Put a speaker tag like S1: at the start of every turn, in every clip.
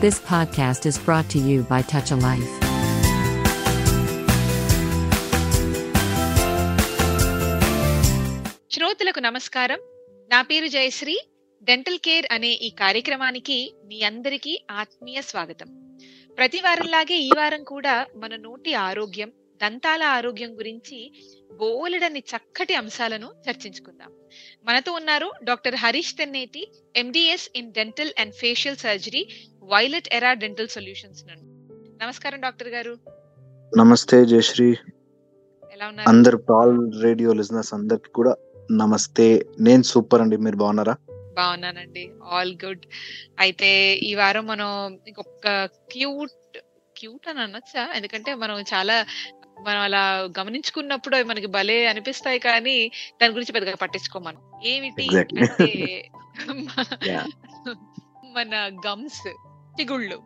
S1: This podcast is brought to you by Touch a Life.
S2: శ్రోతలకు నమస్కారం. నా పేరు జయశ్రీ. డెంటల్ కేర్ అనే ఈ కార్యక్రమానికి మీ అందరికీ ఆత్మీయ స్వాగతం. ప్రతి వారంలాగే ఈ వారం కూడా మన నోటి ఆరోగ్యం దంతాల ఆరోగ్యం గురించి బోలెడని చక్కటి అంశాలను చర్చించుకుందాం. మనతో ఉన్నారు doctor Harish Tenneti MDS in dental and facial surgery Violet Era Dental Solutions నుండి. నమస్కారం డాక్టర్ గారు.
S3: నమస్తే జయశ్రీ.
S2: ఎలా ఉన్నారు?
S3: అందరు పాల్ రేడియో లిజనర్స్ అందరికి కూడా నమస్తే. నేను సూపర్ అండి. మీరు బాగున్నారా?
S2: బాగున్నానండి. All good. అయితే ఈ వారం మనం ఇంకొక క్యూట్ క్యూట్ అని అనొచ్చా? ఎందుకంటే మనం చాలా మనం అలా గమనించుకున్నప్పుడు మనకి భలే అనిపిస్తాయి కానీ దాని గురించి పెద్దగా పట్టించుకోం మనం ఏమిటి. అంటే. మన గమ్స్ చిగుళ్ళు.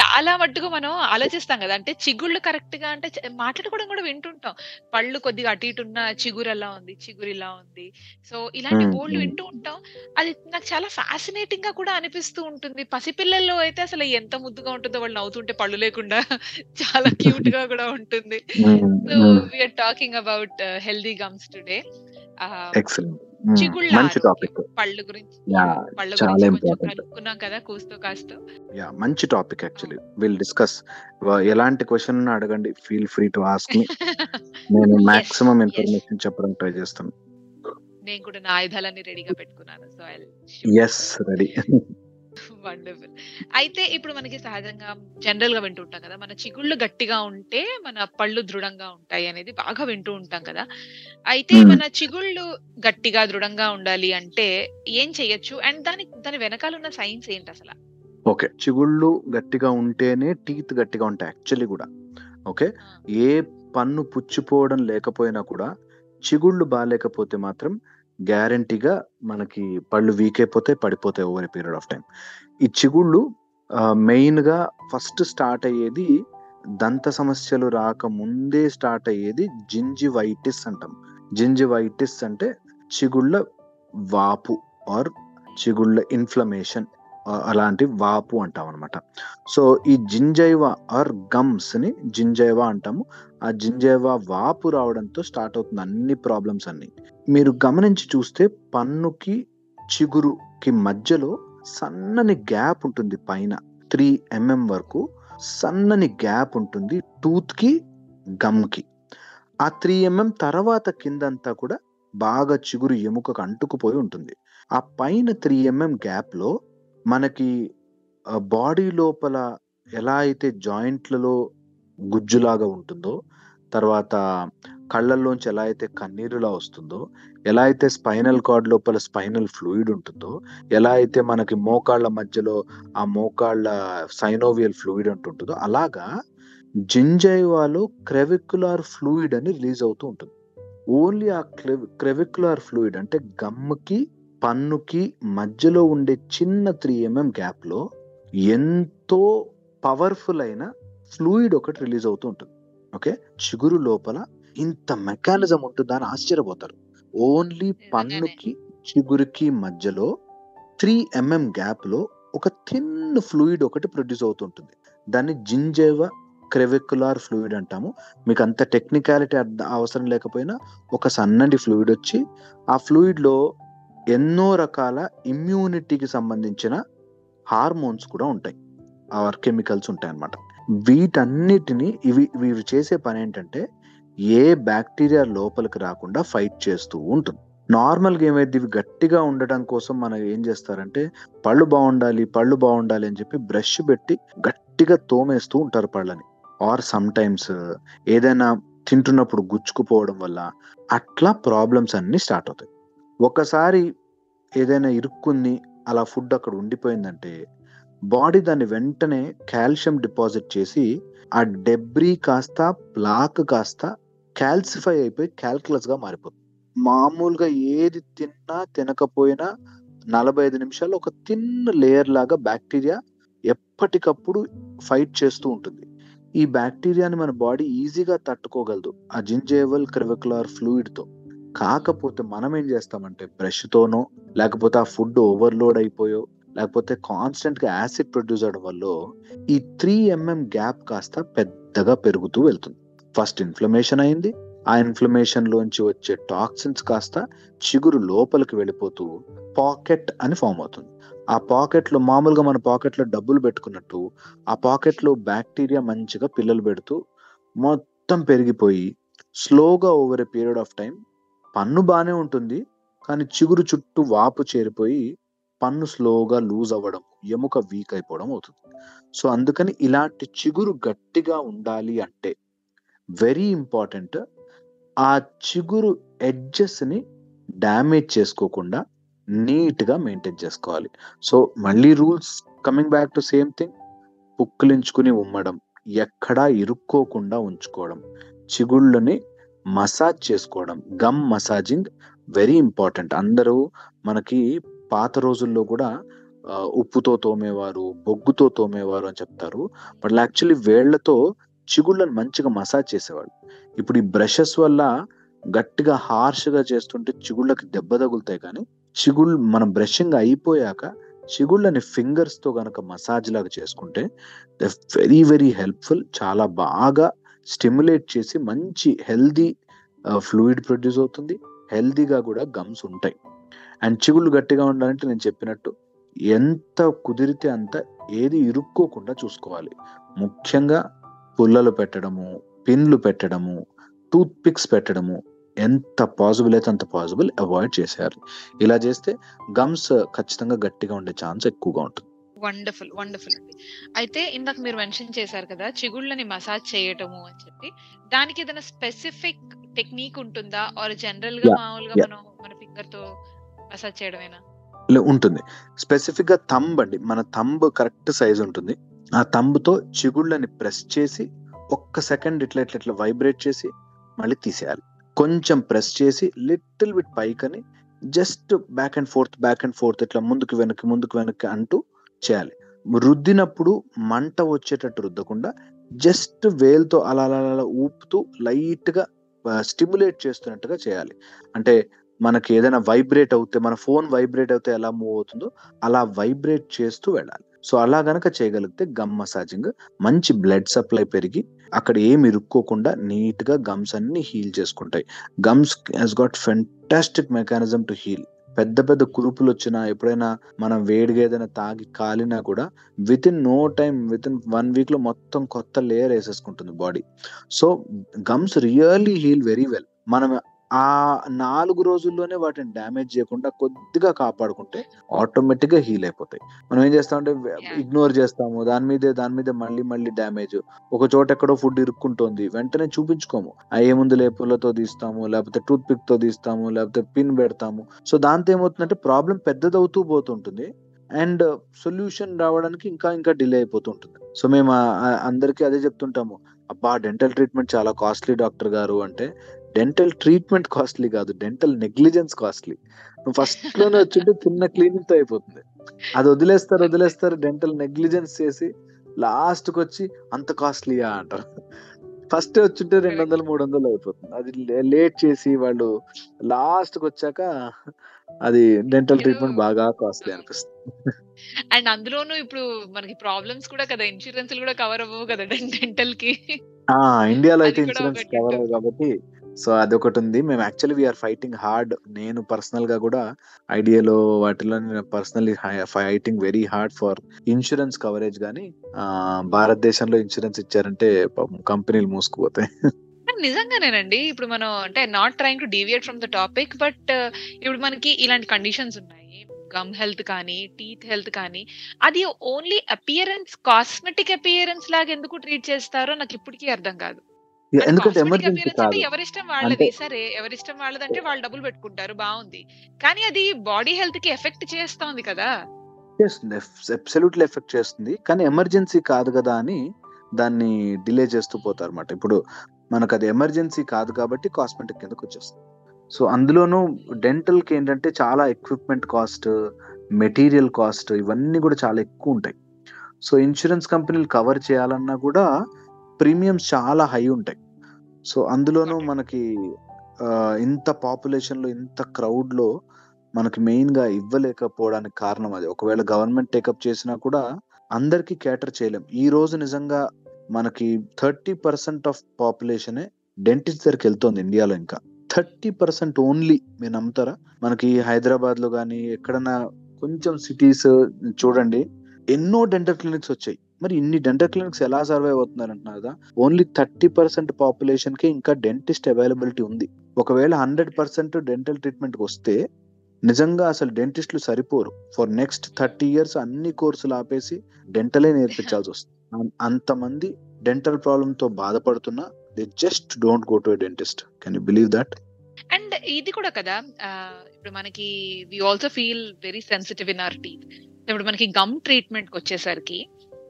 S2: చాలా మట్టుకు మనం ఆలోచిస్తాం కదా అంటే చిగుళ్ళు కరెక్ట్గా అంటే మాట్లాడుకోవడం కూడా వింటుంటాం. పళ్ళు కొద్దిగా అటు ఇటు ఉన్న చిగురు ఎలా ఉంది చిగురు ఇలా ఉంది. సో ఇలాంటి బోల్డ్. వింటూ ఉంటాం. అది నాకు చాలా ఫ్యాసినేటింగ్గా కూడా అనిపిస్తూ ఉంటుంది. పసిపిల్లల్లో అయితే అసలు ఎంత ముద్దుగా ఉంటుందో వాళ్ళు నవ్వుతుంటే పళ్ళు లేకుండా చాలా క్యూట్గా కూడా ఉంటుంది. So. We are talking about healthy gums today
S3: excellent.
S2: చిగుళ్ళ
S3: మంచి టాపిక్
S2: పళ్ళు గురించి. పళ్ళు
S3: చాలా important.
S2: కలుపుకున్నాం కదా కూస్తూ కాస్తూ.
S3: యా మంచి టాపిక్ యాక్చువల్లీ విల్ డిస్కస్ ఎలాంటి క్వశ్చన్ అడగండి. Feel free to ask me నేను మాక్సిమం. ఇన్ఫర్మేషన్ చెప్పడానికి ట్రై చేస్తాను.
S2: నేను కూడా నా ఆయుధాలన్నీ రెడీగా పెట్టుకున్నాను సో
S3: ఎస్ రెడీ
S2: వండర్ఫుల్. అయితే ఇప్పుడు మనకి సహజంగా జనరల్గా వింటూ ఉంటాం కదా మన చిగుళ్ళు గట్టిగా ఉంటే మన పళ్ళు దృఢంగా ఉంటాయి అనేది బాగా వింటూ ఉంటాం కదా. అయితే. మన చిగుళ్ళు గట్టిగా దృఢంగా ఉండాలి అంటే ఏం చేయొచ్చు? అండ్ దాని దాని వెనకాల ఉన్న సైన్స్ ఏంటి అసలు?
S3: ఓకే. చిగుళ్ళు గట్టిగా ఉంటేనే టీత్ గట్టిగా ఉంటాయి యాక్చువల్లీ కూడా. ఓకే. ఏ పన్ను పుచ్చిపోవడం లేకపోయినా కూడా చిగుళ్ళు బాగాలేకపోతే మాత్రం గ్యారంటీగా మనకి పళ్ళు వీక్ అయిపోతాయి పడిపోతాయి ఓవర్ పీరియడ్ ఆఫ్ టైం ఈ చిగుళ్ళు మెయిన్గా ఫస్ట్ స్టార్ట్ అయ్యేది దంత సమస్యలు రాక ముందే స్టార్ట్ అయ్యేది జింజివైటిస్ అంటాం. జింజివైటిస్ అంటే చిగుళ్ళ వాపు ఆర్ చిగుళ్ళ ఇన్ఫ్లమేషన్ అలాంటి వాపు అంటాం అనమాట సో ఈ జింజైవ ఆర్ గమ్స్ని జింజైవ అంటాము. ఆ జింజైవ వాపు రావడంతో స్టార్ట్ అవుతుంది అన్ని ప్రాబ్లమ్స్ అన్ని. మీరు గమనించి చూస్తే పన్నుకి చిగురుకి మధ్యలో సన్నని గ్యాప్ ఉంటుంది పైన. త్రీ ఎంఎం వరకు సన్నని గ్యాప్ ఉంటుంది టూత్కి గమ్కి ఆ త్రీ ఎంఎం తర్వాత కిందంతా కూడా బాగా చిగురు ఎముకకు అంటుకుపోయి ఉంటుంది. ఆ పైన త్రీ ఎంఎం గ్యాప్లో మనకి బాడీ లోపల ఎలా అయితే జాయింట్లలో గుజ్జులాగా ఉంటుందో తర్వాత కళ్ళల్లోంచి ఎలా అయితే కన్నీరులా వస్తుందో ఎలా అయితే స్పైనల్ కార్డ్ లోపల స్పైనల్ ఫ్లూయిడ్ ఉంటుందో ఎలా అయితే మనకి మోకాళ్ళ మధ్యలో ఆ మోకాళ్ళ సైనోవియల్ ఫ్లూయిడ్ అంటుంటుందో అలాగా జింజైవాలో క్రెవిక్యులార్ ఫ్లూయిడ్ అని రిలీజ్ అవుతూ ఉంటుంది. ఓన్లీ ఆ క్రెవిక్యులార్ ఫ్లూయిడ్ అంటే గమ్ముకి పన్నుకి మధ్యలో ఉండే చిన్న త్రీ ఎంఎం గ్యాప్లో ఎంతో పవర్ఫుల్ అయిన ఫ్లూయిడ్ ఒకటి రిలీజ్ అవుతూ ఉంటుంది. ఓకే చిగురు లోపల ఇంత మెకానిజం ఉంటుందా అని ఆశ్చర్యపోతారు. ఓన్లీ పన్నుకి చిగురుకి మధ్యలో త్రీ ఎంఎం గ్యాప్లో ఒక థిన్ ఫ్లూయిడ్ ఒకటి ప్రొడ్యూస్ అవుతుంటుంది దాన్ని జింజేవ క్రెవిక్యులార్ ఫ్లూయిడ్ అంటాము. మీకు అంత టెక్నికాలిటీ అవసరం లేకపోయినా ఒక సన్నటి ఫ్లూయిడ్ వచ్చి ఆ ఫ్లూయిడ్లో ఎన్నో రకాల ఇమ్యూనిటీకి సంబంధించిన హార్మోన్స్ కూడా ఉంటాయి. ఆర్ కెమికల్స్ ఉంటాయి అన్నమాట. వీటన్నిటిని ఇవి ఇవి చేసే పని ఏంటంటే ఏ బ్యాక్టీరియా లోపలికి రాకుండా ఫైట్ చేస్తూ ఉంటుంది. నార్మల్గా ఏమైంది ఇవి గట్టిగా ఉండటం కోసం మనం ఏం చేస్తారంటే పళ్ళు బాగుండాలి పళ్ళు బాగుండాలి అని చెప్పి బ్రష్ పెట్టి గట్టిగా తోమేస్తూ ఉంటారు పళ్ళని. ఆర్ సమ్ టైమ్స్ ఏదైనా తింటున్నప్పుడు గుచ్చుకుపోవడం వల్ల అట్లా ప్రాబ్లమ్స్ అన్నీ స్టార్ట్ అవుతాయి. ఒకసారి ఏదైనా ఇరుక్కుంది అలా ఫుడ్ అక్కడ ఉండిపోయిందంటే బాడీ దాన్ని వెంటనే కాల్షియం డిపాజిట్ చేసి ఆ డెబ్రీ కాస్త ప్లాక్ కాస్త క్యాల్సిఫై అయిపోయి క్యాల్కులస్గా మారిపోతుంది. మామూలుగా ఏది తిన్నా తినకపోయినా నలభై ఐదు నిమిషాలు ఒక తిన్ లేయర్ లాగా బ్యాక్టీరియా ఎప్పటికప్పుడు ఫైట్ చేస్తూ ఉంటుంది. ఈ బ్యాక్టీరియాని మన బాడీ ఈజీగా తట్టుకోగలదు. ఆ జింజేవల్ క్రివికులర్ ఫ్లూయిడ్తో. కాకపోతే మనం ఏం చేస్తామంటే బ్రష్తోనో లేకపోతే ఆ ఫుడ్ ఓవర్లోడ్ అయిపోయో లేకపోతే కాన్స్టెంట్గా యాసిడ్ ప్రొడ్యూస్ అవడం వల్ల ఈ త్రీ ఎంఎం గ్యాప్ కాస్త పెద్దగా పెరుగుతూ వెళ్తుంది. ఫస్ట్ ఇన్ఫ్లమేషన్ అయింది. ఆ ఇన్ఫ్లమేషన్ లోంచి వచ్చే టాక్సిన్స్ కాస్త చిగురు లోపలికి వెళ్ళిపోతూ పాకెట్ అని ఫామ్ అవుతుంది. ఆ పాకెట్లో మామూలుగా మన పాకెట్లో డబ్బులు పెట్టుకున్నట్టు ఆ పాకెట్లో బ్యాక్టీరియా మంచిగా పిల్లలు పెడుతూ మొత్తం పెరిగిపోయి స్లోగా over a period of time పన్ను బాగానే ఉంటుంది కానీ చిగురు చుట్టూ వాపు చేరిపోయి పన్ను స్లోగా లూజ్ అవ్వడం ఎముక వీక్ అయిపోవడం అవుతుంది. సో అందుకని ఇలాంటి చిగురు గట్టిగా ఉండాలి అంటే వెరీ ఇంపార్టెంట్ ఆ చిగురు ఎడ్జెస్ని డ్యామేజ్ చేసుకోకుండా నీట్గా మెయింటైన్ చేసుకోవాలి. సో మళ్ళీ rules coming back to same thing పుక్కిలించుకుని ఉమ్మడం ఎక్కడా ఇరుక్కోకుండా ఉంచుకోవడం చిగుళ్ళని మసాజ్ చేసుకోవడం గమ్ మసాజింగ్ వెరీ ఇంపార్టెంట్. అందరూ మనకి పాత రోజుల్లో కూడా ఉప్పుతో తోమేవారు బొగ్గుతో తోమేవారు అని చెప్తారు. బట్ యాక్చువల్లీ వేళ్ళతో చిగుళ్ళను మంచిగా మసాజ్ చేసేవాడు ఇప్పుడు ఈ బ్రషెస్ వల్ల గట్టిగా హార్ష్గా చేస్తుంటే చిగుళ్ళకి దెబ్బ తగులుతాయి కానీ చిగుళ్ళు మనం బ్రషింగ్ అయిపోయాక చిగుళ్ళని ఫింగర్స్తో కనుక మసాజ్ లాగా చేసుకుంటే ద వెరీ వెరీ హెల్ప్ఫుల్. చాలా బాగా స్టిమ్యులేట్ చేసి మంచి హెల్దీ ఫ్లూయిడ్ ప్రొడ్యూస్ అవుతుంది. హెల్దీగా కూడా గమ్స్ ఉంటాయి. అండ్ చిగుళ్ళు గట్టిగా ఉండాలంటే నేను చెప్పినట్టు ఎంత కుదిరితే అంత ఏది ఇరుక్కోకుండా చూసుకోవాలి. ముఖ్యంగా పుల్లలు పెట్టడము పిన్లు పెట్టడము టూత్ పిక్స్ పెట్టడము ఎంత పాసిబుల్ అయితే అంత పాసిబుల్ అవాయిడ్ చేసేయాలి. ఇలా చేస్తే గమ్స్ ఖచ్చితంగా గట్టిగా ఉండే ఛాన్స్ ఎక్కువగా ఉంటుంది.
S2: వండర్ఫుల్ వండర్ఫుల్ అండి. అయితే ఇందాక మీరు మెన్షన్ చేశారు కదా చిగుళ్ళని మసాజ్ చేయటము అని చెప్పి దానికి ఏదైనా స్పెసిఫిక్ టెక్నిక్ ఉంటుందా? ఆర్
S3: జనరల్గా
S2: మామూలుగా. మనం మన ఫింగర్తో మసాజ్ చేయడమేనా?
S3: ఉంటుంది. స్పెసిఫిక్గా థంబ్ అండి. మన థంబ్ కరెక్ట్ సైజ్ ఉంటుంది. ఆ థంబ్తో చిగుళ్ళని ప్రెస్ చేసి ఒక్క సెకండ్ ఇట్లా ఇట్లా ఇట్లా వైబ్రేట్ చేసి మళ్ళీ తీసేయాలి. కొంచెం ప్రెస్ చేసి little bit పైకని just back and forth back and forth ఇట్లా ముందుకు వెనక్కి ముందుకు వెనక్కి అంటూ చేయాలి. రుద్దినప్పుడు మంట వచ్చేటట్టు రుద్దకుండా జస్ట్ వేల్తో అలా అలా అలా ఊపుతూ లైట్గా స్టిమ్యులేట్ చేస్తున్నట్టుగా చేయాలి. అంటే మనకి ఏదైనా వైబ్రేట్ అవుతే మన ఫోన్ వైబ్రేట్ అవుతే ఎలా మూవ్ అవుతుందో అలా వైబ్రేట్ చేస్తూ వెళ్ళాలి. సో అలా గనక చేయగలిగితే గమ్ మసాజింగ్ మంచి బ్లడ్ సప్లై పెరిగి అక్కడ ఏమి ఇరుక్కోకుండా నీట్గా గమ్స్ అన్ని హీల్ చేసుకుంటాయి. Gums has got fantastic mechanism to heal. పెద్ద పెద్ద కురుపులు వచ్చినా ఎప్పుడైనా మనం వేడిగా ఏదైనా తాగి కాలినా కూడా within no time within one వీక్లో మొత్తం కొత్త layer వేసేసుకుంటుంది body so gums really heal very well మనం ఆ నాలుగు రోజుల్లోనే వాటిని డ్యామేజ్ చేయకుండా కొద్దిగా కాపాడుకుంటే ఆటోమేటిక్గా హీల్ అయిపోతాయి. మనం ఏం చేస్తామంటే. ఇగ్నోర్ చేస్తాము. దాని మీదే దాని మీద మళ్ళీ మళ్ళీ డ్యామేజ్. ఒక చోట ఎక్కడో ఫుడ్ ఇరుక్కుంటోంది. వెంటనే చూపించుకోము. ఆ ఏముంది లేపులతో తీస్తాము లేకపోతే టూత్ పిక్తో తీస్తాము లేకపోతే పిన్ పెడతాము. సో దాంతో ఏమవుతుందంటే ప్రాబ్లం పెద్దదవుతూ పోతుంటుంది. అండ్ సొల్యూషన్ రావడానికి ఇంకా ఇంకా డిలే అయిపోతుంటుంది. సో మేము అందరికీ అదే చెప్తుంటాము. అబ్బా డెంటల్ ట్రీట్మెంట్ చాలా కాస్ట్లీ డాక్టర్ గారు అంటే డెంటల్ ట్రీట్మెంట్ కాస్ట్లీ కాదు డెంటల్ నెగ్లిజెన్స్ కాస్ట్లీ. నువ్వు ఫస్ట్లోనే వచ్చింటే చిన్న క్లీనింగ్తో అయిపోతుంది. అది వదిలేస్తారు వదిలేస్తారు డెంటల్ నెగ్లిజెన్స్ చేసి లాస్ట్కి వచ్చి అంత కాస్ట్లీయా అంటారు. ఫస్ట్ వచ్చింటే రెండు వందలు మూడు వందలు అయిపోతుంది. అది లేట్ చేసి వాళ్ళు లాస్ట్కి వచ్చాక అది డెంటల్ ట్రీట్మెంట్ బాగా కాస్ట్లీ అనిపిస్తుంది.
S2: అండ్ అందులోనూ ఇప్పుడు మనకి ప్రాబ్లమ్స్ కూడా కదా ఇన్సూరెన్స్ కూడా కవర్ అవ్వవు కదా డెంటల్కి
S3: ఆ ఇండియాలో అయితే ఇన్సూరెన్స్ కవర్
S2: ఉంటుంది.
S3: కాబట్టి సో అదొకటి ఉంది మేము యాక్చువల్లీ వీఆర్ ఫైటింగ్ హార్డ్ నేను పర్సనల్గా కూడా ఐడియాలో వాటిలో నేను personally fighting very hard for insurance coverage కానీ భారతదేశంలో ఇన్సూరెన్స్ ఇచ్చారంటే కంపెనీలు మూసుకుపోతాయి
S2: నిజంగానేనండి. ఇప్పుడు మనం అంటే not trying to deviate from the topic but ఇప్పుడు మనకి ఇలాంటి కండిషన్స్ ఉన్నాయి. గమ్ హెల్త్ కానీ టీత్ హెల్త్ కానీ అది ఓన్లీ అపియరెన్స్ కాస్మెటిక్ అపియరెన్స్ లాగా ఎందుకు ట్రీట్ చేస్తారో నాకు ఇప్పటికీ అర్థం కాదు.
S3: ఎందుకంటే ఎమర్జెన్సీ కాదు.
S2: ఎవరిష్టం వాళ్ళది. సరే ఎవరిష్టం వాళ్ళదంటే వాళ్ళు డబ్బులు పెట్టుకుంటారు బాగుంది. కానీ అది బాడీ హెల్త్కి ఎఫెక్ట్ చేస్తోంది కదా.
S3: చేస్తుంది. అబ్సల్యూట్లీ ఎఫెక్ట్ చేస్తుంది. కానీ ఎమర్జెన్సీ కాదు కదా అని దాన్ని డిలే చేస్తూ పోతారు అనమాట ఇప్పుడు మనకు అది ఎమర్జెన్సీ కాదు కాబట్టి కాస్మెటిక్ కిందకు వచ్చేస్తుంది. సో అందులోనూ డెంటల్కి ఏంటంటే చాలా ఎక్విప్మెంట్ కాస్ట్ మెటీరియల్ కాస్ట్ ఇవన్నీ కూడా చాలా ఎక్కువ ఉంటాయి. సో ఇన్సూరెన్స్ కంపెనీలు కవర్ చేయాలన్నా కూడా ప్రీమియమ్స్ చాలా హై ఉంటాయి. సో అందులోనూ. మనకి ఇంత పాపులేషన్లో ఇంత క్రౌడ్లో మనకి మెయిన్గా ఇవ్వలేకపోవడానికి కారణం అది. ఒకవేళ గవర్నమెంట్ టేకప్ చేసినా కూడా అందరికి కేటర్ చేయలేం. ఈ రోజు నిజంగా మనకి thirty percent of population dentist దగ్గరికి వెళ్తుంది ఇండియాలో ఇంకా. థర్టీ పర్సెంట్ ఓన్లీ మీరు నమ్ముతారా? మనకి హైదరాబాద్లో కానీ ఎక్కడన్నా కొంచెం సిటీస్ చూడండి ఎన్నో డెంటల్ క్లినిక్స్ వచ్చాయి. మరి ఇన్ని డెంటల్ క్లినిక్స్ ఎలా సర్వైవ్ అవుతున్నారు అంటున్నారు కదా? ఓన్లీ థర్టీ పర్సెంట్ పాపులేషన్కి ఇంకా డెంటిస్ట్ అవైలబిలిటీ ఉంది. ఒకవేళ హండ్రెడ్ పర్సెంట్ డెంటల్ ట్రీట్మెంట్ వస్తే నిజంగా అసలు డెంటిస్టులు సరిపోరు. ఫర్ నెక్స్ట్ థర్టీ ఇయర్స్ అన్ని కోర్సులు ఆపేసి డెంటలే నేర్పించాల్సి వస్తుంది. అంతమంది డెంటల్ ప్రాబ్లమ్తో బాధపడుతున్నా they just don't go to dentist can you believe that
S2: and ఇది కూడా కదా ఇప్పుడు మనకి we also feel very sensitive in our teeth ఇప్పుడు మనకి గమ్ ట్రీట్మెంట్కి వచ్చేసరికి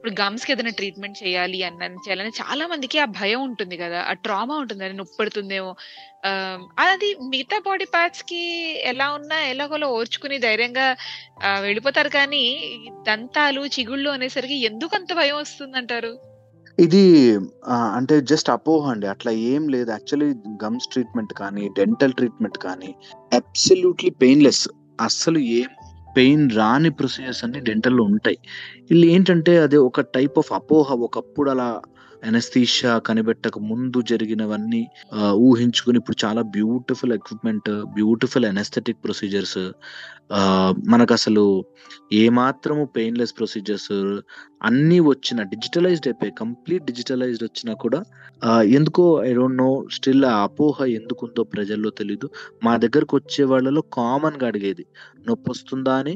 S2: ఇప్పుడు గమ్స్కి ఏదైనా ట్రీట్మెంట్ చేయాలి అన్న చేయాలని చాలా మందికి ఆ భయం ఉంటుంది కదా. ఆ ట్రామా ఉంటుంది. అది నొప్పి పడుతుందేమో. అది మిగతా బాడీ పార్ట్స్కి ఎలా ఉన్నా ఎలాగోలా ఓర్చుకుని ధైర్యంగా వెళ్ళిపోతారు కానీ దంతాలు చిగుళ్ళు అనేసరికి ఎందుకు అంత భయం వస్తుందంటారు?
S3: ఇది అంటే జస్ట్ అపోహ అండి. అట్లా ఏం లేదు. యాక్చువల్లీ గమ్స్ ట్రీట్మెంట్ కానీ డెంటల్ ట్రీట్మెంట్ కానీ అబ్సల్యూట్లీ పెయిన్లెస్ అస్సలు ఏం పెయిన్ రాని ప్రొసీజర్స్ అన్ని డెంటల్లో ఉంటాయి. వీళ్ళు ఏంటంటే అది ఒక టైప్ ఆఫ్ అపోహ ఒకప్పుడు అలా ఎనస్థీషియా కనిపెట్టక ముందు జరిగినవన్నీ ఊహించుకుని ఇప్పుడు చాలా beautiful equipment beautiful anaesthetic procedures మనకు అసలు ఏమాత్రము పెయిన్లెస్ ప్రొసీజర్స్ అన్నీ వచ్చిన డిజిటలైజ్డ్ అయిపోయి కంప్లీట్ డిజిటలైజ్డ్ వచ్చినా కూడా ఎందుకో ఐ డోంట్ నో స్టిల్ ఆ అపోహ ఎందుకుందో ప్రజల్లో తెలీదు. మా దగ్గరకు వచ్చే వాళ్ళలో కామన్గా అడిగేది నొప్పి వస్తుందా అని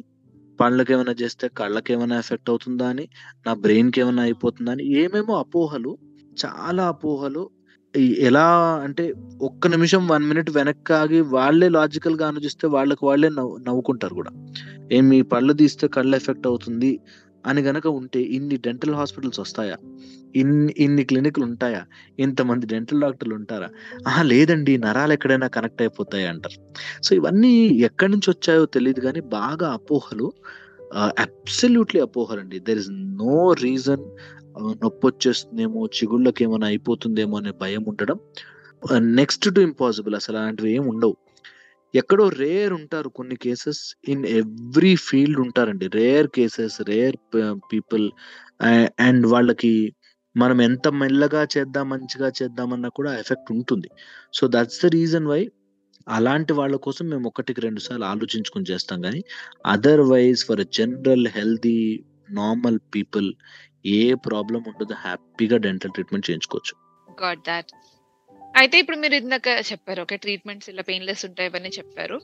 S3: పళ్ళకి ఏమైనా చేస్తే కళ్ళకి ఏమైనా ఎఫెక్ట్ అవుతుందా అని నా బ్రెయిన్కి ఏమైనా అయిపోతుందా అని ఏమేమో అపోహలు చాలా అపోహలు. ఎలా అంటే ఒక్క నిమిషం వన్ మినిట్ వెనక్కి ఆగి వాళ్ళే లాజికల్గా ఆలోచిస్తే వాళ్ళకి వాళ్ళే నవ్వు నవ్వుకుంటారు కూడా. ఏమి పళ్ళు తీస్తే కళ్ళు ఎఫెక్ట్ అవుతుంది అని గనక ఉంటే ఇన్ని డెంటల్ హాస్పిటల్స్ వస్తాయా? ఇన్ని ఇన్ని క్లినిక్లు ఉంటాయా? ఇంతమంది డెంటల్ డాక్టర్లు ఉంటారా? ఆహా లేదండి నరాలు ఎక్కడైనా కనెక్ట్ అయిపోతాయి అంటారు. సో ఇవన్నీ ఎక్కడి నుంచి వచ్చాయో తెలియదు కానీ బాగా అపోహలు అబ్సల్యూట్లీ అపోహలు అండి దెర్ ఇస్ నో రీజన్ నొప్పి వచ్చేస్తుందేమో చిగుళ్ళకి ఏమైనా అయిపోతుందేమో అనే భయం ఉండడం నెక్స్ట్ టు ఇంపాసిబుల్ అసలు అలాంటివి ఏమి ఉండవు. ఎక్కడో రేర్ ఉంటారు కొన్ని కేసెస్. ఇన్ ఎవ్రీ ఫీల్డ్ ఉంటారండి. Rare cases rare people. And వాళ్ళకి మనం ఎంత మెల్లగా చేద్దాం మంచిగా చేద్దామన్నా కూడా ఎఫెక్ట్ ఉంటుంది. So that's the reason why అలాంటి వాళ్ళ కోసం మేము ఒకటికి రెండు సార్లు ఆలోచించుకొని చేస్తాం కానీ otherwise for general healthy normal people A problem ఉండదు. హ్యాపీగా డెంటల్ ట్రీట్మెంట్ చేయించుకోవచ్చు.
S2: Got that. అయితే ఇప్పుడు మీరు ఇందాక చెప్పారు ఓకే ట్రీట్మెంట్స్ ఇలా పెయిన్లెస్ ఉంటాయి ఇవన్నీ చెప్పారు.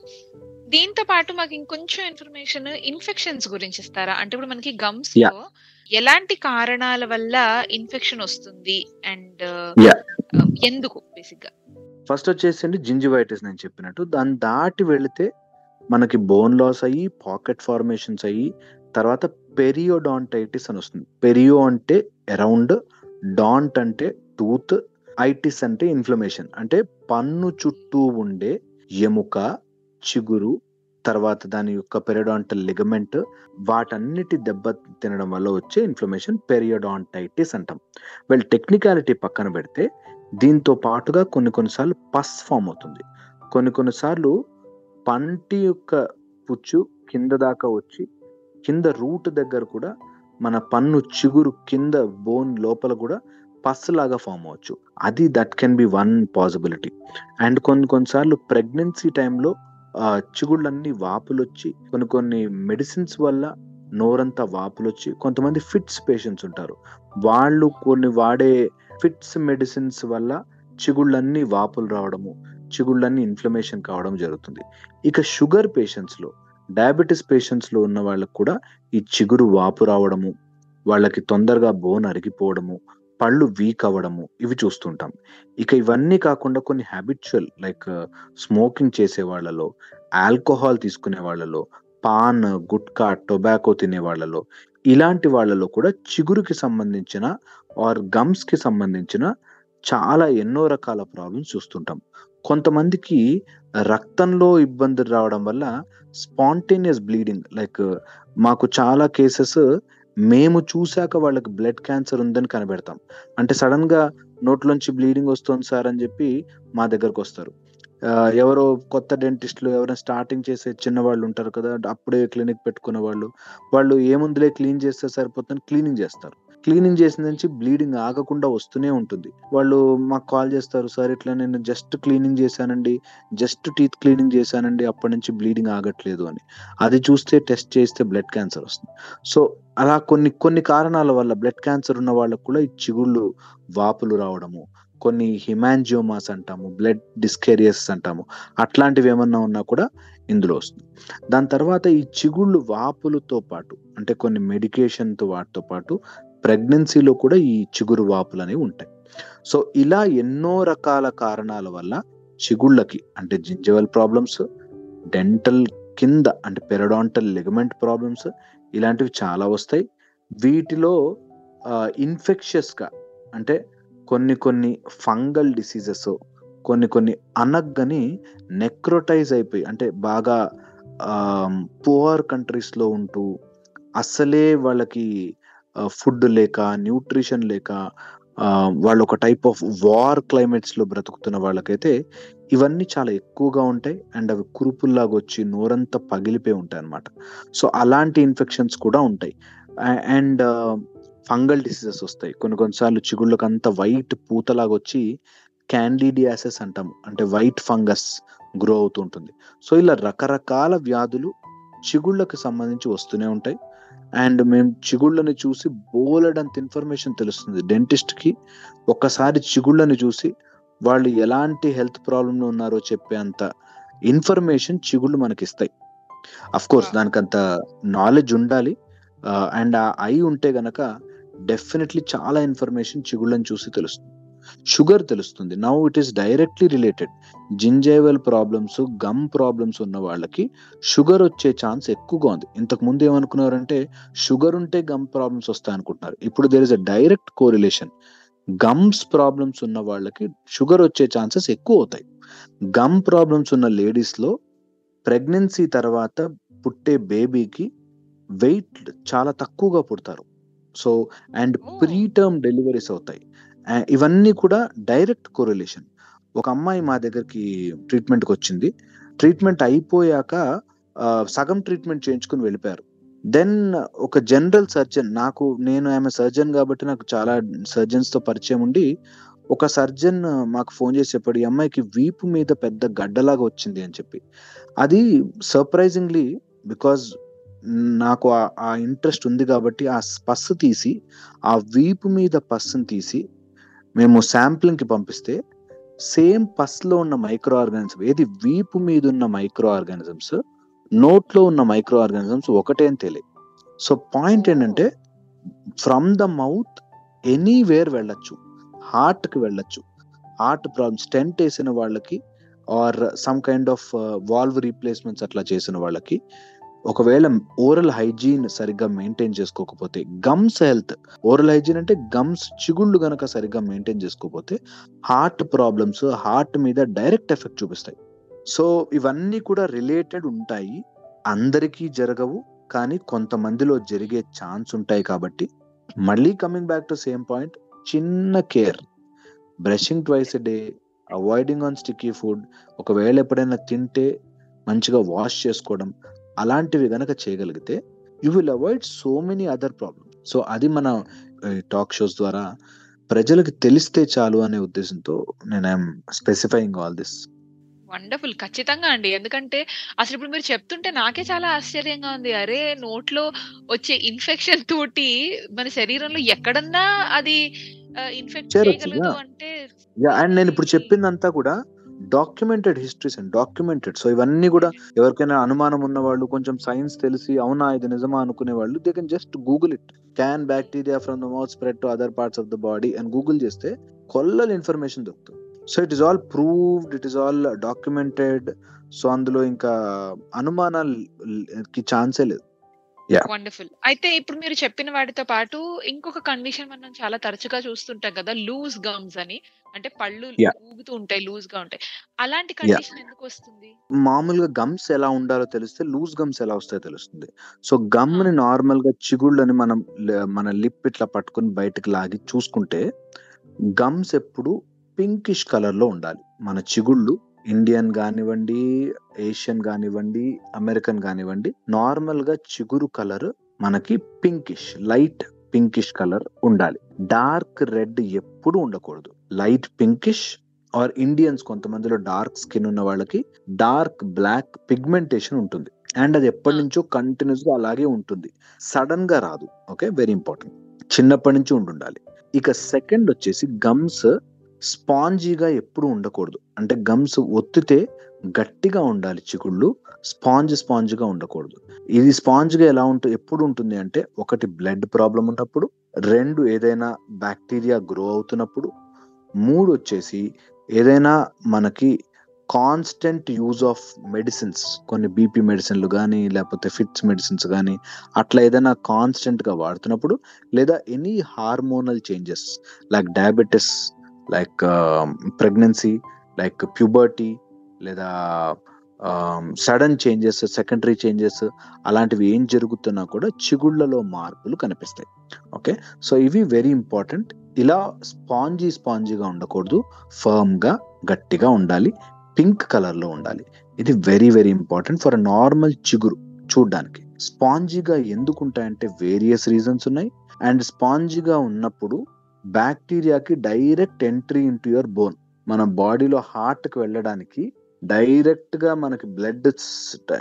S2: దీంతో పాటు మాకు ఇంకొంచెం ఇన్ఫర్మేషన్ ఇన్ఫెక్షన్స్ గురించి ఇస్తారా? అంటే ఇప్పుడు మనకి గమ్స్. లో ఎలాంటి కారణాల వల్ల ఇన్ఫెక్షన్ వస్తుంది? And
S3: Yeah.
S2: ఎందుకు బేసిక్గా
S3: ఫస్ట్ వచ్చేసండి జింజివైటిస్ నేను చెప్పినట్టు. దాన్ని దాటి వెళితే మనకి బోన్ లాస్ అయ్యి పాకెట్ ఫార్మేషన్స్ అయ్యి తర్వాత పెరియోడాంటైటిస్ అని వస్తుంది. పెరియో అంటే అరౌండ్ డాంట్ అంటే టూత్ ఐటిస్ అంటే ఇన్ఫ్లమేషన్ అంటే పన్ను చుట్టూ ఉండే ఎముక చిగురు తర్వాత దాని యొక్క పెరియోడాంటల్ లిగమెంట్ వాటన్నిటి దెబ్బ తినడం వల్ల వచ్చే ఇన్ఫ్లమేషన్ పెరియోడాంటైటిస్ అంటాం. వెల్ టెక్నికాలిటీ పక్కన పెడితే దీంతో పాటుగా కొన్ని కొన్నిసార్లు పస్ ఫామ్ అవుతుంది. కొన్ని కొన్నిసార్లు పంటి యొక్క పుచ్చు కింద దాకా వచ్చి కింద రూట్ దగ్గర కూడా మన పన్ను చిగురు కింద బోన్ లోపల కూడా పస్ లాగా ఫామ్ అవ్వచ్చు. అది that can be one possibility and కొన్ని కొన్నిసార్లు ప్రెగ్నెన్సీ టైంలో చిగుళ్ళన్నీ వాపులు వచ్చి కొన్ని కొన్ని మెడిసిన్స్ వల్ల నోరంతా వాపులు వచ్చి కొంతమంది ఫిట్స్ పేషెంట్స్ ఉంటారు. వాళ్ళు కొన్ని వాడే ఫిట్స్ మెడిసిన్స్ వల్ల చిగుళ్ళన్నీ వాపులు రావడము చిగుళ్ళన్నీ ఇన్ఫ్లమేషన్ కావడం జరుగుతుంది. ఇక షుగర్ పేషెంట్స్లో డయాబెటీస్ పేషెంట్స్లో ఉన్న వాళ్ళకి కూడా ఈ చిగురు వాపు రావడము వాళ్ళకి తొందరగా బోన్ అరిగిపోవడము పళ్ళు వీక్ అవ్వడము ఇవి చూస్తుంటాం. ఇక ఇవన్నీ కాకుండా కొన్ని హ్యాబిచువల్ లైక్ స్మోకింగ్ చేసే వాళ్ళలో ఆల్కహాల్ తీసుకునే వాళ్ళలో పాన్ గుట్కా టొబాకో తినే వాళ్ళలో ఇలాంటి వాళ్ళలో కూడా చిగురుకి సంబంధించిన ఆర్ గమ్స్కి సంబంధించిన చాలా ఎన్నో రకాల ప్రాబ్లమ్స్ చూస్తుంటాం. కొంతమందికి రక్తంలో ఇబ్బందులు రావడం వల్ల స్పాంటేనియస్ బ్లీడింగ్ లైక్ మాకు చాలా కేసెస్ మేము చూశాక వాళ్ళకి బ్లడ్ క్యాన్సర్ ఉందని కనిపెడతాం అంటే సడన్గా నోట్లోంచి బ్లీడింగ్ వస్తుంది సార్ అని చెప్పి మా దగ్గరకు వస్తారు ఎవరో కొత్త డెంటిస్ట్‌లు ఎవరైనా స్టార్టింగ్ చేసే చిన్న వాళ్ళు ఉంటారు కదా! అప్పుడే క్లినిక్ పెట్టుకున్న వాళ్ళు. వాళ్ళు ఏముందిలే క్లీన్ చేస్తే సరిపోతుందని క్లీనింగ్ చేస్తారు. క్లీనింగ్ చేసిన నుంచి బ్లీడింగ్ ఆగకుండా వస్తూనే ఉంటుంది. వాళ్ళు మాకు కాల్ చేస్తారు. సార్ ఇట్లా నేను జస్ట్ క్లీనింగ్ చేశానండి. జస్ట్ టీత్ క్లీనింగ్ చేశానండి. అప్పటి నుంచి బ్లీడింగ్ ఆగట్లేదు అని. అది చూస్తే టెస్ట్ చేస్తే బ్లడ్ క్యాన్సర్ వస్తుంది. సో, అలా కొన్ని కొన్ని కారణాల వల్ల బ్లడ్ క్యాన్సర్ ఉన్న వాళ్ళకి కూడా ఈ చిగుళ్ళు వాపులు రావడము, కొన్ని హిమాంజియోమాస్ అంటాము, బ్లడ్ డిస్కేరియస్ అంటాము. అట్లాంటివి ఏమన్నా ఉన్నా కూడా ఇందులో వస్తుంది. దాని తర్వాత ఈ చిగుళ్ళు వాపులతో పాటు అంటే కొన్ని మెడికేషన్‌తో వాటితో పాటు ప్రెగ్నెన్సీలో కూడా ఈ చిగురు వాపులనేవి ఉంటాయి. సో, ఇలా ఎన్నో రకాల కారణాల వల్ల చిగుళ్ళకి అంటే జింజవల్ ప్రాబ్లమ్స్, డెంటల్ కింద అంటే పెరడాంటల్ లిగమెంట్ ప్రాబ్లమ్స్ ఇలాంటివి చాలా వస్తాయి. వీటిలో ఇన్ఫెక్షియస్‌గా అంటే కొన్ని కొన్ని ఫంగల్ డిసీజెస్ కొన్ని కొన్ని అనగ్గని నెక్రోటైజ్ అయిపోయి అంటే బాగా పువర్ కంట్రీస్‌లో ఉంటూ అసలే వాళ్ళకి ఫుడ్ లేక, న్యూట్రిషన్ లేక వాళ్ళు ఒక టైప్ ఆఫ్ వార్ క్లైమేట్స్‌లో బ్రతుకుతున్న వాళ్ళకైతే ఇవన్నీ చాలా ఎక్కువగా ఉంటాయి. అండ్ అవి కురుపుల్లాగా వచ్చి నోరంతా పగిలిపోయి ఉంటాయి అనమాట సో, అలాంటి ఇన్ఫెక్షన్స్ కూడా ఉంటాయి. అండ్ ఫంగల్ డిసీజెస్ వస్తాయి. కొన్ని కొన్ని సార్లు అంత వైట్ పూతలాగా వచ్చి క్యాండిడియాసెస్ అంటాము. అంటే వైట్ ఫంగస్ గ్రో అవుతూ ఉంటుంది. సో, ఇలా రకరకాల వ్యాధులు చిగుళ్ళకి సంబంధించి వస్తూనే ఉంటాయి. అండ్ మేము చిగుళ్ళని చూసి బోలెడంత ఇన్ఫర్మేషన్ తెలుస్తుంది. డెంటిస్ట్‌కి ఒక్కసారి చిగుళ్ళని చూసి వాళ్ళు ఎలాంటి హెల్త్ ప్రాబ్లమ్‌లో ఉన్నారో చెప్పేంత ఇన్ఫర్మేషన్ చిగుళ్ళు మనకిస్తాయి. Of course
S2: wow!
S3: దానికంత నాలెడ్జ్ ఉండాలి. అండ్ ఆ ఐ ఉంటే గనక డెఫినైట్‌లీ చాలా ఇన్ఫర్మేషన్ చిగుళ్ళని చూసి తెలుస్తుంది. షుగర్ తెలుస్తుంది. Now it is directly related. Gingival problems, gum problems ఉన్న వాళ్ళకి షుగర్ వచ్చే ఛాన్స్ ఎక్కువగా ఉంది. ఇంతకుముందు ఏమనుకున్నారంటే షుగర్ ఉంటే గమ్ ప్రాబ్లమ్స్ వస్తాయనుకుంటున్నారు. ఇప్పుడు there is a direct correlation. Gums problems ఉన్న వాళ్ళకి షుగర్ వచ్చే ఛాన్సెస్ ఎక్కువవుతాయి. గమ్ ప్రాబ్లమ్స్ ఉన్న లేడీస్‌లో ప్రెగ్నెన్సీ తర్వాత పుట్టే బేబీకి వెయిట్ చాలా తక్కువగా పుడతారు. So, and! Pre term deliveries అవుతాయి. ఇవన్నీ కూడా డైరెక్ట్ కోరిలేషన్. ఒక అమ్మాయి మా దగ్గరికి ట్రీట్మెంట్కి వచ్చింది ట్రీట్‌మెంట్ అయిపోయాక సగం ట్రీట్‌మెంట్ చేయించుకుని వెళ్ళిపోయారు. దెన్ ఒక జనరల్ సర్జన్ నాకు నేను ఆమె సర్జన్ కాబట్టి నాకు చాలా సర్జన్స్‌తో పరిచయం ఉండి, ఒక సర్జన్ మాకు ఫోన్ చేసి చెప్పాడు. ఈ అమ్మాయికి వీపు మీద పెద్ద గడ్డలాగా వచ్చింది అని చెప్పి. అది సర్ప్రైజింగ్‌లీ బికాజ్ నాకు ఆ ఇంట్రెస్ట్ ఉంది కాబట్టి ఆ పస్సు తీసి, ఆ వీపు మీద పస్సును తీసి మేము శాంప్లింగ్‌కి పంపిస్తే సేమ్ పస్‌లో ఉన్న మైక్రో ఆర్గానిజం ఏది వీపు మీదున్న మైక్రో ఆర్గానిజమ్స్, నోట్లో ఉన్న మైక్రో ఆర్గానిజమ్స్ ఒకటే అని తెలియ సో, పాయింట్ ఏంటంటే ఫ్రమ్ ద మౌత్ ఎనీవేర్ వెళ్ళొచ్చు. హార్ట్‌కి వెళ్ళొచ్చు. హార్ట్ ప్రాబ్లమ్స్ స్టెంట్ వేసిన వాళ్ళకి or some kind of valve replacements అట్లా చేసిన వాళ్ళకి ఒకవేళ ఓరల్ హైజీన్ సరిగ్గా మెయింటైన్ చేసుకోకపోతే గమ్స్ హెల్త్ ఓరల్ హైజీన్ అంటే గమ్స్ చిగుళ్ళు గనక సరిగ్గా మెయింటైన్ చేసుకోకపోతే హార్ట్ ప్రాబ్లమ్స్ హార్ట్ మీద డైరెక్ట్ ఎఫెక్ట్ చూపిస్తాయి. సో, ఇవన్నీ కూడా రిలేటెడ్ ఉంటాయి. అందరికీ జరగవు. కానీ కొంతమందిలో జరిగే ఛాన్స్ ఉంటాయి కాబట్టి మళ్ళీ coming back to same point చిన్న care. Brushing twice a day, avoiding on sticky food ఒకవేళ ఎప్పుడైనా తింటే మంచిగా వాష్ చేసుకోవడం. అలాంటివి గనక చేయగలిగితే you will avoid so many other problems. So, అది మన టాక్ షోస్ ద్వారా ప్రజలకి తెలిస్తే చాలు అనే ఉద్దేశంతో నేను I am specifying all this.
S2: Wonderful. ఖచ్చితంగా అండి. ఎందుకంటే అసలిప్పుడు మీరు చెప్తుంటే నాకే చాలా ఆశ్చర్యంగా ఉంది. అరే! నోట్లో వచ్చే ఇన్ఫెక్షన్ తోటి మన శరీరంలో ఎక్కడన్నా అది ఇన్ఫెక్ట్. చేయగలదు! అంటే!
S3: అండ్ నేను ఇప్పుడు
S2: దీనికి
S3: చెప్పిందంతా కూడా documented histories and documented. So, ఇవన్నీ కూడా ఎవరికైనా అనుమానం ఉన్న వాళ్ళు కొంచెం సైన్స్ తెలిసి అవునా ఇది నిజమా అనుకునే వాళ్ళు they can just google it. Can bacteria from the mouth spread to other parts of the body అని గూగుల్ చేస్తే కొల్లలు ఇన్ఫర్మేషన్ దొరుకుతుంది. So, it is all proved. It is all documented. So, అందులో ఇంకా అనుమానాలకి ఛాన్సే లేదు.
S2: వండర్‌ఫుల్. అయితే ఇప్పుడు మీరు చెప్పిన వాటితో పాటు ఇంకొక కండిషన్ మనం చాలా తరచుగా చూస్తుంటాం కదా! లూజ్ గమ్స్ అని. అంటే పళ్ళు! ఊగుతూ ఉంటాయి. లూజ్‌గా ఉంటాయి. అలాంటి! కండిషన్ ఎందుకొస్తుంది?
S3: మామూలుగా గమ్స్ ఎలా ఉండాలో తెలిస్తే లూజ్ గమ్స్ ఎలా వస్తాయో తెలుస్తుంది. సో,
S2: ఆ!
S3: గమ్‌ని నార్మల్‌గా చిగుళ్ళని మనం ల మన లిప్ ఇట్లా పట్టుకొని బయటకి లాగి చూసుకుంటే గమ్స్ ఎప్పుడు పింకిష్ కలర్‌లో ఉండాలి. మన చిగుళ్ళు ఇండియన్ కానివ్వండి ఏషియన్ కానివ్వండి అమెరికన్ కానివ్వండి నార్మల్గా చిగురు కలర్ మనకి పింకిష్ లైట్ పింకిష్ కలర్ ఉండాలి. డార్క్ రెడ్ ఎప్పుడు ఉండకూడదు. లైట్ పింకిష్ ఆర్ ఇండియన్స్ కొంతమందిలో డార్క్ స్కిన్ ఉన్న వాళ్ళకి డార్క్ బ్లాక్ పిగ్మెంటేషన్ ఉంటుంది. అండ్ అది ఎప్పటి నుంచో కంటిన్యూస్గా అలాగే ఉంటుంది. సడన్గా రాదు. ఓకే? Very important. చిన్నప్పటి నుంచి ఉండాలి ఇక సెకండ్ వచ్చేసి గమ్స్ స్పాంజీగా ఎప్పుడు ఉండకూడదు. అంటే గమ్స్ ఒత్తితే గట్టిగా ఉండాలి చిగుళ్ళు స్పాంజ్ స్పాంజ్గా ఉండకూడదు. ఇది స్పాంజ్గా ఎలా ఉంటుంది ఎప్పుడు ఉంటుంది అంటే ఒకటి బ్లడ్ ప్రాబ్లం ఉన్నప్పుడు రెండు ఏదైనా బ్యాక్టీరియా గ్రో అవుతున్నప్పుడు మూడు వచ్చేసి ఏదైనా మనకి కాన్స్టెంట్ యూజ్ ఆఫ్ మెడిసిన్స్ కొన్ని బీపీ మెడిసిన్లు కానీ లేకపోతే ఫిట్స్ మెడిసిన్స్ కానీ అట్లా ఏదైనా కాన్స్టెంట్గా వాడుతున్నప్పుడు లేదా any hormonal changes like diabetes like pregnancy like puberty లేదా సడన్ చేంజెస్ సెకండరీ చేంజెస్ అలాంటివి ఏం జరుగుతున్నా కూడా చిగుళ్ళలో మార్పులు కనిపిస్తాయి. ఓకే? సో ఇవి వెరీ ఇంపార్టెంట్. ఇలా స్పాంజీ స్పాంజీగా ఉండకూడదు. ఫర్మ్గా గట్టిగా ఉండాలి. పింక్ కలర్లో ఉండాలి. ఇది very very important for normal చిగురు చూడడానికి. స్పాంజీగా ఎందుకు ఉంటాయంటే వేరియస్ రీజన్స్ ఉన్నాయి. అండ్ స్పాంజీగా ఉన్నప్పుడు బ్యాక్టీరియాకి direct entry into your bone. మన బాడీలో హార్ట్కి వెళ్ళడానికి డైరెక్ట్గా మనకి బ్లడ్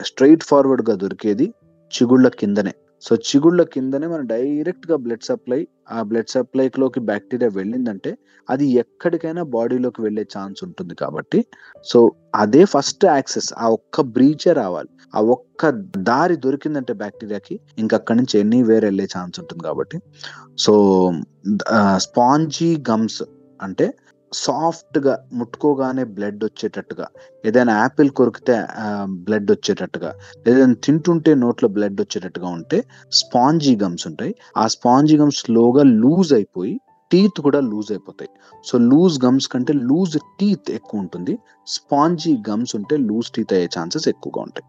S3: స్ట్రైట్ ఫార్వర్డ్గా దొరికేది చిగుళ్ళ కిందనే. సో చిగుళ్ళ కిందనే మనం డైరెక్ట్గా బ్లడ్ సప్లై ఆ బ్లడ్ సప్లైలోకి బ్యాక్టీరియా వెళ్ళిందంటే అది ఎక్కడికైనా బాడీలోకి వెళ్ళే ఛాన్స్ ఉంటుంది కాబట్టి. సో అదే ఫస్ట్ యాక్సెస్ ఆ ఒక్క బ్రీచే రావాలి. ఆ ఒక్క దారి దొరికిందంటే బ్యాక్టీరియాకి ఇంకక్కడి నుంచి ఎన్ని వేరే వెళ్ళే ఛాన్స్ ఉంటుంది కాబట్టి. సో స్పాంజీ గమ్స్ అంటే సాఫ్ట్గా ముట్టుకోగానే బ్లడ్ వచ్చేటట్టుగా ఏదైనా యాపిల్ కొరికితే బ్లడ్ వచ్చేటట్టుగా ఏదైనా తింటుంటే నోట్లో బ్లడ్ వచ్చేటట్టుగా ఉంటే స్పాంజీ గమ్స్ ఉంటాయి. ఆ స్పాంజీ గమ్స్ స్లోగా లూజ్ అయిపోయి టీత్ కూడా లూజ్ అయిపోతాయి. సో లూజ్ గమ్స్ కంటే లూజ్ టీత్ ఎక్కువ ఉంటుంది. స్పాంజీ గమ్స్ ఉంటే లూజ్ టీత్ అయ్యే ఛాన్సెస్ ఎక్కువగా ఉంటాయి.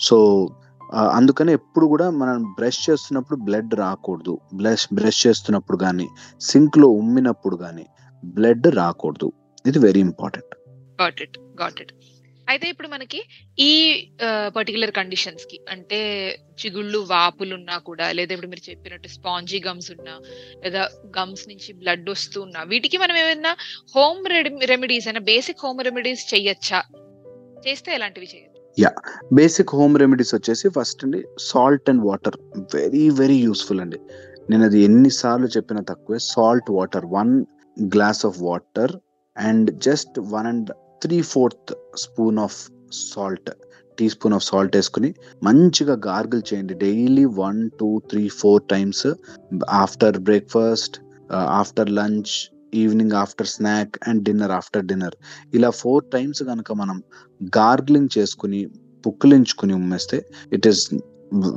S3: సో అందుకని ఎప్పుడు కూడా మనం బ్రష్ చేస్తున్నప్పుడు బ్లడ్ రాకూడదు. బ్రష్ బ్రష్ చేస్తున్నప్పుడు కానీ సింక్లో ఉమ్మినప్పుడు కానీ బ్లడ్ రాకూడదు. ఇది very important
S2: got it got it అయితే ఇప్పుడు మనకి ఈ పర్టికులర్ కండిషన్స్కి అంటే చిగుళ్ళు వాపులు ఉన్నా కూడా లేదా ఇప్పుడు మీరు చెప్పినట్టు స్పాంజీ గమ్స్ ఉన్నా లేదా గమ్స్ నుంచి బ్లడ్ వస్తూ ఉన్నా వీటికి మనం ఏమైనా హోమ్ రెమెడీస్ అయినా బేసిక్ హోమ్ రెమెడీస్ చెయ్యొచ్చా? చేస్తే ఎలాంటివి చేయొచ్చు
S3: యా బేసిక్ హోమ్ రెమెడీస్ వచ్చేసి ఫస్ట్ అండి salt and water very very useful అండి. నేను అది ఎన్నిసార్లు చెప్పినా తక్కువే. Salt water one glass of water and just one and three fourth spoon of salt teaspoon of salt వేసుకుని మంచిగా గార్గిల్ చేయండి. Daily one two three four times after breakfast after lunch evening after snack and dinner after dinner ఇలా four times కనుక మనం gargling చేసుకుని పుక్కిలించుకుని ఉమ్మేస్తే it is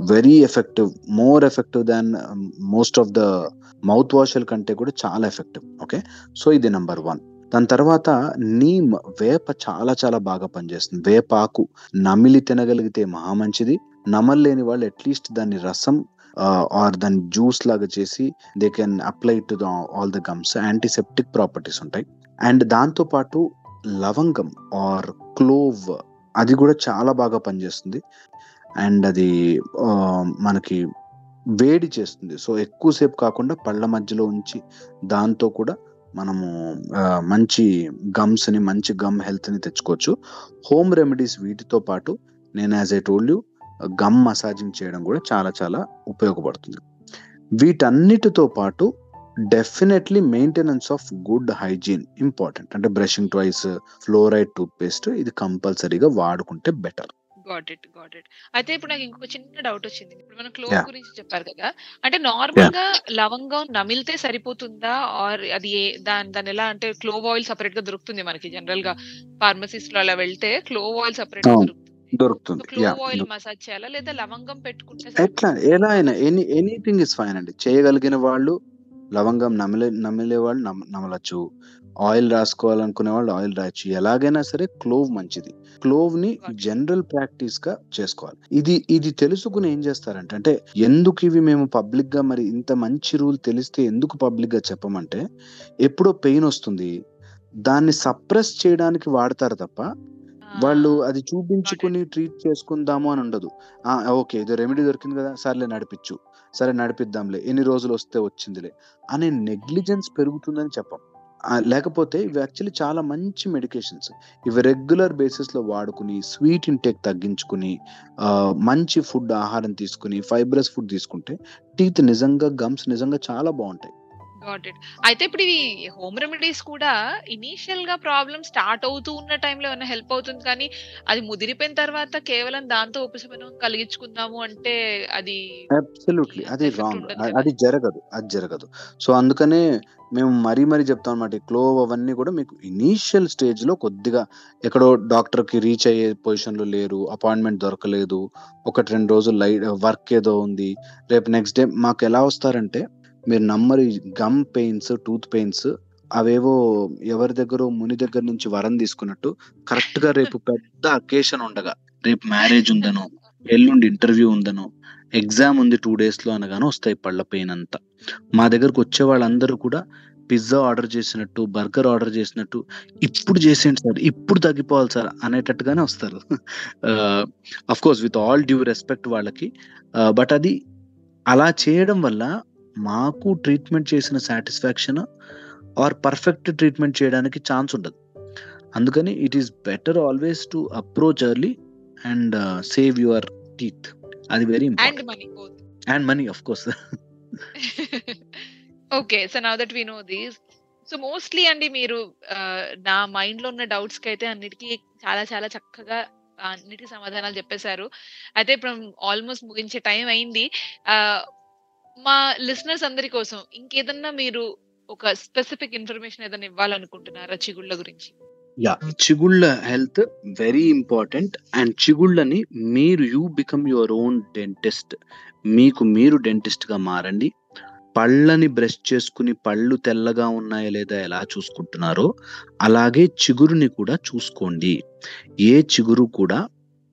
S3: very effective more effective than most of the mouth వాష్ల కంటే కూడా చాలా effective okay so ఇది number one దాని తర్వాత నీమ్ వేప చాలా చాలా బాగా పనిచేస్తుంది. వేపాకు నమిలి తినగలిగితే మహా మంచిది. నమల్లేని వాళ్ళు అట్లీస్ట్ దాని రసం ఆర్ దాని జ్యూస్ లాగా చేసి they can apply to the all the gums antiseptic properties ఉంటాయి. అండ్ దాంతో పాటు లవంగం ఆర్ క్లోవ్ అది కూడా చాలా బాగా పనిచేస్తుంది. అండ్ అది మనకి వేడి చేస్తుంది. సో ఎక్కువసేపు కాకుండా పళ్ళ మధ్యలో ఉంచి దాంతో కూడా మనము మంచి గమ్స్ని మంచి గమ్ హెల్త్ని తెచ్చుకోవచ్చు. హోమ్ రెమెడీస్ వీటితో పాటు నేను as I told you gum massaging చేయడం కూడా చాలా చాలా ఉపయోగపడుతుంది. వీటన్నిటితో పాటు definitely maintenance of good hygiene important. అంటే brushing twice fluoride toothpaste ఇది కంపల్సరీగా వాడుకుంటే better.
S2: Got it got it. అయితే ఇప్పుడు నాకు ఇంకొక చిన్న డౌట్ వచ్చింది. ఇప్పుడు మనం క్లోవ్ గురించి చెప్పారు కదా అంటే నార్మల్గా లవంగం నమిలితే సరిపోతుందా? ఆర్ అది దాని దాని ఎలా అంటే క్లోవ్ ఆయిల్ సపరేట్గా దొరుకుతుంది మనకి జనరల్గా ఫార్మసీస్లో అలా వెళ్తే క్లోవ్ ఆయిల్ సపరేట్గా దొరుకుతుంది.
S3: దొరుకుతుంది.
S2: క్లోవ్ ఆయిల్ మసాజ్ చేయాలా? లేదా లవంగం పెట్టుకుంటే
S3: ఎట్లా? ఎలా అయినా ఎనీ ఎనీథింగ్ ఇస్ ఫైన్ అండి. చేయగలిగిన వాళ్ళు లవంగం నమిలే నమిలే వాళ్ళు నమలచ్చు. ఆయిల్ రాసుకోవాలనుకునే వాళ్ళు ఆయిల్ రాయొచ్చు. ఎలాగైనా సరే క్లోవ్ మంచిది. క్లోవ్ని జనరల్ ప్రాక్టీస్గా చేసుకోవాలి. ఇది ఇది తెలుసుకుని ఏం చేస్తారంటే అంటే ఎందుకు ఇవి మేము పబ్లిక్గా మరి ఇంత మంచి రూల్ తెలిస్తే ఎందుకు పబ్లిక్గా చెప్పమంటే ఎప్పుడో పెయిన్ వస్తుంది. దాన్ని సప్రెస్ చేయడానికి వాడతారు తప్ప వాళ్ళు అది చూపించుకుని ట్రీట్ చేసుకుందాము అని ఉండదు. ఆ ఓకే ఇది రెమెడీ దొరికింది కదా సర్లే నడిపించు సరే నడిపిద్దాంలే. ఎన్ని రోజులు వస్తే వచ్చిందిలే. అనే నెగ్లిజెన్స్ పెరుగుతుందని చెప్పం. లేకపోతే ఇవి యాక్చువల్లీ చాలా మంచి మెడికేషన్స్ ఇవి రెగ్యులర్ బేసిస్లో వాడుకుని స్వీట్ ఇంటేక్ తగ్గించుకుని మంచి ఫుడ్ ఆహారం తీసుకుని ఫైబ్రస్ ఫుడ్ తీసుకుంటే టీత్ నిజంగా గమ్స్ నిజంగా చాలా బాగుంటాయి.
S2: గాట్ ఇట్ అయితే ఇప్పుడు ఇవి హోమ్ రెమెడీస్ కూడా ఇనీషియల్గా ప్రాబ్లమ్ స్టార్ట్ అవుతూ ఉన్న టైంలో ఏమైనా హెల్ప్ అవుతుంది? కానీ అది ముదిరిపోయిన తర్వాత కేవలం దాంతో ఉపశమనం కలిగించుకుందాము అంటే అది
S3: అబ్సల్యూట్లీ అది రాంగ్. అది జరగదు. అది జరగదు. సో అందుకనే మేము మరీ మరీ చెప్తాం అనమాట క్లోవ్ అవన్నీ కూడా మీకు ఇనీషియల్ స్టేజ్లో కొద్దిగా ఎక్కడో డాక్టర్కి రీచ్ అయ్యే పొజిషన్లో లేరు అపాయింట్మెంట్ దొరకలేదు ఒకటి రెండు రోజులు లైట్ వర్క్ ఏదో ఉంది. రేపు నెక్స్ట్ డే మాకు ఎలా వస్తారంటే మీరు నమ్మరు గమ్ పెయిన్స్ టూత్ పెయిన్స్ అవేవో ఎవరి దగ్గర ముని దగ్గర నుంచి వరం తీసుకున్నట్టు కరెక్ట్గా రేపు పెద్ద అకేషన్ ఉండగా రేపు మ్యారేజ్ ఉందనో ఎల్లుండి ఇంటర్వ్యూ ఉందనో ఎగ్జామ్ ఉంది టూ డేస్లో అనగానే వస్తాయి పళ్ళ పెయిన్ అంతా. మా దగ్గరకు వచ్చే వాళ్ళందరూ కూడా పిజ్జా ఆర్డర్ చేసినట్టు బర్గర్ ఆర్డర్ చేసినట్టు ఇప్పుడు చేసేయండి సార్ ఇప్పుడు తగ్గిపోవాలి సార్ అనేటట్టుగానే వస్తారు. Of course with all due respect వాళ్ళకి బట్ అది అలా చేయడం వల్ల మాకు ట్రీట్మెంట్ చేసిన సాటిస్ఫాక్షన్ ఆర్ పర్ఫెక్ట్ ట్రీట్మెంట్ చేయడానికి ఛాన్స్ ఉండదు. అందుకని it is better always to approach early and save your teeth అది very
S2: and money both
S3: and money of course
S2: okay so now that we know these so mostly అండి మీరు నా మైండ్లో ఉన్న డౌట్స్కి అయితే అన్నిటికీ చాలా చాలా చక్కగా అన్నిటికీ సమాధానాలు చెప్పేశారు. అయితే ఇప్పుడు ఆల్మోస్ట్ ముగించే టైం అయింది. మా లిసనర్స్ అందరి కోసం ఇంకేదన్నా మీరు ఒక స్పెసిఫిక్ ఇన్ఫర్మేషన్ ఏదైనా ఇవ్వాలనుకుంటున్నారా చిగుళ్ళ గురించి?
S3: యా చిగుళ్ళ హెల్త్ వెరీ ఇంపార్టెంట్ అండ్ చిగుళ్ళని మీరు you become your own dentist మీకు మీరు డెంటిస్ట్గా మారండి. పళ్ళని బ్రష్ చేసుకుని పళ్ళు తెల్లగా ఉన్నాయా లేదా ఎలా చూసుకుంటున్నారో అలాగే చిగురుని కూడా చూసుకోండి. ఏ చిగురు కూడా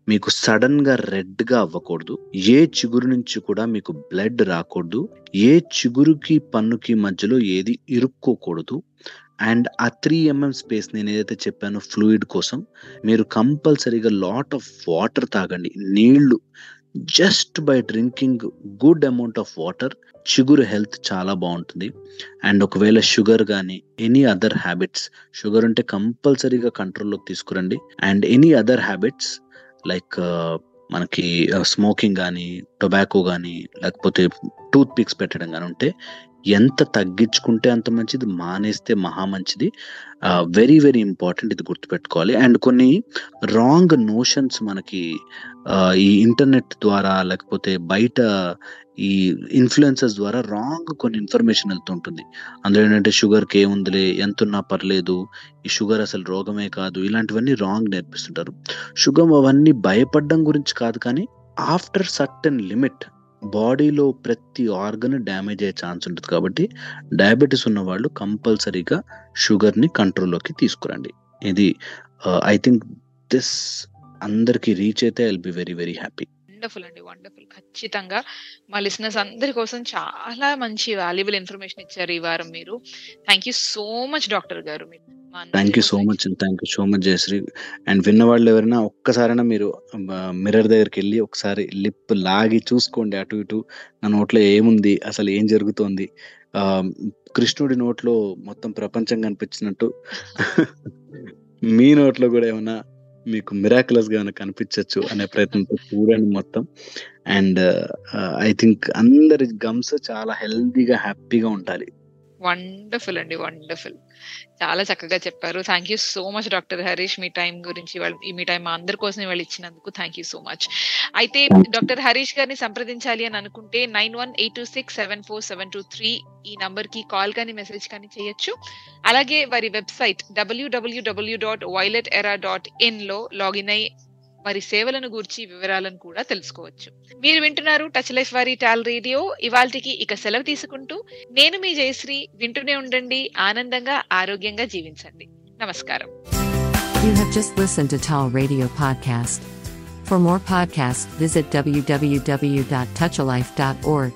S3: మీకు సడన్గా రెడ్గా అవ్వకూడదు. ఏ చిగురు నుంచి కూడా మీకు బ్లడ్ రాకూడదు. ఏ చిగురుకి పన్నుకి మధ్యలో ఏది ఇరుక్కోకూడదు. అండ్ ఆ త్రీ ఎంఎం స్పేస్ నేను ఏదైతే చెప్పానో ఫ్లూయిడ్ కోసం మీరు కంపల్సరీగా లాట్ ఆఫ్ వాటర్ తాగండి. నీళ్ళు just by drinking good amount of water చిగురు హెల్త్ చాలా బాగుంటుంది. అండ్ ఒకవేళ షుగర్ కానీ ఎనీ అదర్ హ్యాబిట్స్ షుగర్ ఉంటే కంపల్సరీగా కంట్రోల్లోకి తీసుకురండి. And any other habits like మనకి స్మోకింగ్ కానీ టొబాకో కానీ లేకపోతే టూత్ పిక్స్ పెట్టడం కానీ ఉంటే ఎంత తగ్గించుకుంటే అంత మంచిది మానేస్తే మహా మంచిది. వెరీ వెరీ ఇంపార్టెంట్ ఇది గుర్తుపెట్టుకోవాలి. అండ్ కొన్ని రాంగ్ నోషన్స్ మనకి ఈ ఇంటర్నెట్ ద్వారా లేకపోతే బయట ఈ ఇన్ఫ్లుయెన్సెస్ ద్వారా రాంగ్ కొన్ని ఇన్ఫర్మేషన్ వెళ్తుంటుంది. అందులో ఏంటంటే షుగర్కి ఏముందిలే ఎంత ఉన్నా పర్లేదు ఈ షుగర్ అసలు రోగమే కాదు ఇలాంటివన్నీ రాంగ్ నేర్పిస్తుంటారు. షుగర్ అవన్నీ భయపడడం గురించి కాదు కానీ ఆఫ్టర్ సర్టన్ లిమిట్ బాడీలో ప్రతి ఆర్గన్ డ్యామేజ్ అయ్యే ఛాన్స్ ఉంటుంది కాబట్టి డయాబెటీస్ ఉన్న వాళ్ళు కంపల్సరీగా షుగర్ని కంట్రోల్లోకి తీసుకురండి. ఇది ఐ థింక్ దిస్ అందరికి రీచ్ అయితే I'll be very very happy.
S2: Wonderful అండి వండర్ఫుల్. ఖచ్చితంగా మా లిసనర్స్ అందరి కోసం చాలా మంచి వాల్యుబుల్ ఇన్ఫర్మేషన్ ఇచ్చారు ఈ వారం మీరు. Thank you so much doctor గారు. మీరు
S3: thank you so much and thank you so much Jayashree and విన్న వాళ్ళు ఎవరైనా ఒక్కసారైనా మీరు మిర్రర్ దగ్గరికి వెళ్ళి ఒకసారి లిప్ లాగి చూసుకోండి అటు ఇటు. నా నోట్లో ఏముంది? అసలు ఏం జరుగుతోంది? ఆ, కృష్ణుడి నోట్లో మొత్తం ప్రపంచం కనిపించినట్టు. మీ నోట్లో కూడా ఏమైనా మీకు మిరాకులస్గా ఏమైనా కనిపించవచ్చు అనే ప్రయత్నంతో చూడండి మొత్తం. అండ్ ఐ థింక్ అందరి గమ్స్ చాలా హెల్దీగా హ్యాపీగా ఉండాలి.
S2: వండర్ఫుల్ అండి వండర్ఫుల్. చాలా చక్కగా చెప్పారు. Thank you so much doctor Harish me time గురించి వాళ్ళు మీ టైం మా అందరి కోసం వాళ్ళు ఇచ్చినందుకు థ్యాంక్ యూ సో మచ్ అయితే డాక్టర్ హరీష్ గారిని సంప్రదించాలి అని అనుకుంటే nine one eight two six seven four seven two three ఈ నంబర్కి కాల్ కానీ మెసేజ్ కానీ చేయొచ్చు. అలాగే వారి వెబ్సైట్ డబ్ల్యూడబ్ల్యూడబ్ల్యూ డాట్ వైలెట్ ఎరా డాట్ ఇన్లో లాగిన్ అయి వారి సేవలను గూర్చి వివరాలను కూడా తెలుసుకోవచ్చు మీరు వింటున్నారు టచ్ లైఫ్ వారి టాల్ రేడియో ఇవాల్టికి ఇక సెలవు తీసుకుంటూ నేను మీ జయశ్రీ వింటూనే ఉండండి ఆనందంగా ఆరోగ్యంగా జీవించండి నమస్కారం
S1: You have just listened to Tall Radio Podcast. For more podcasts, visit www.touchalife.org.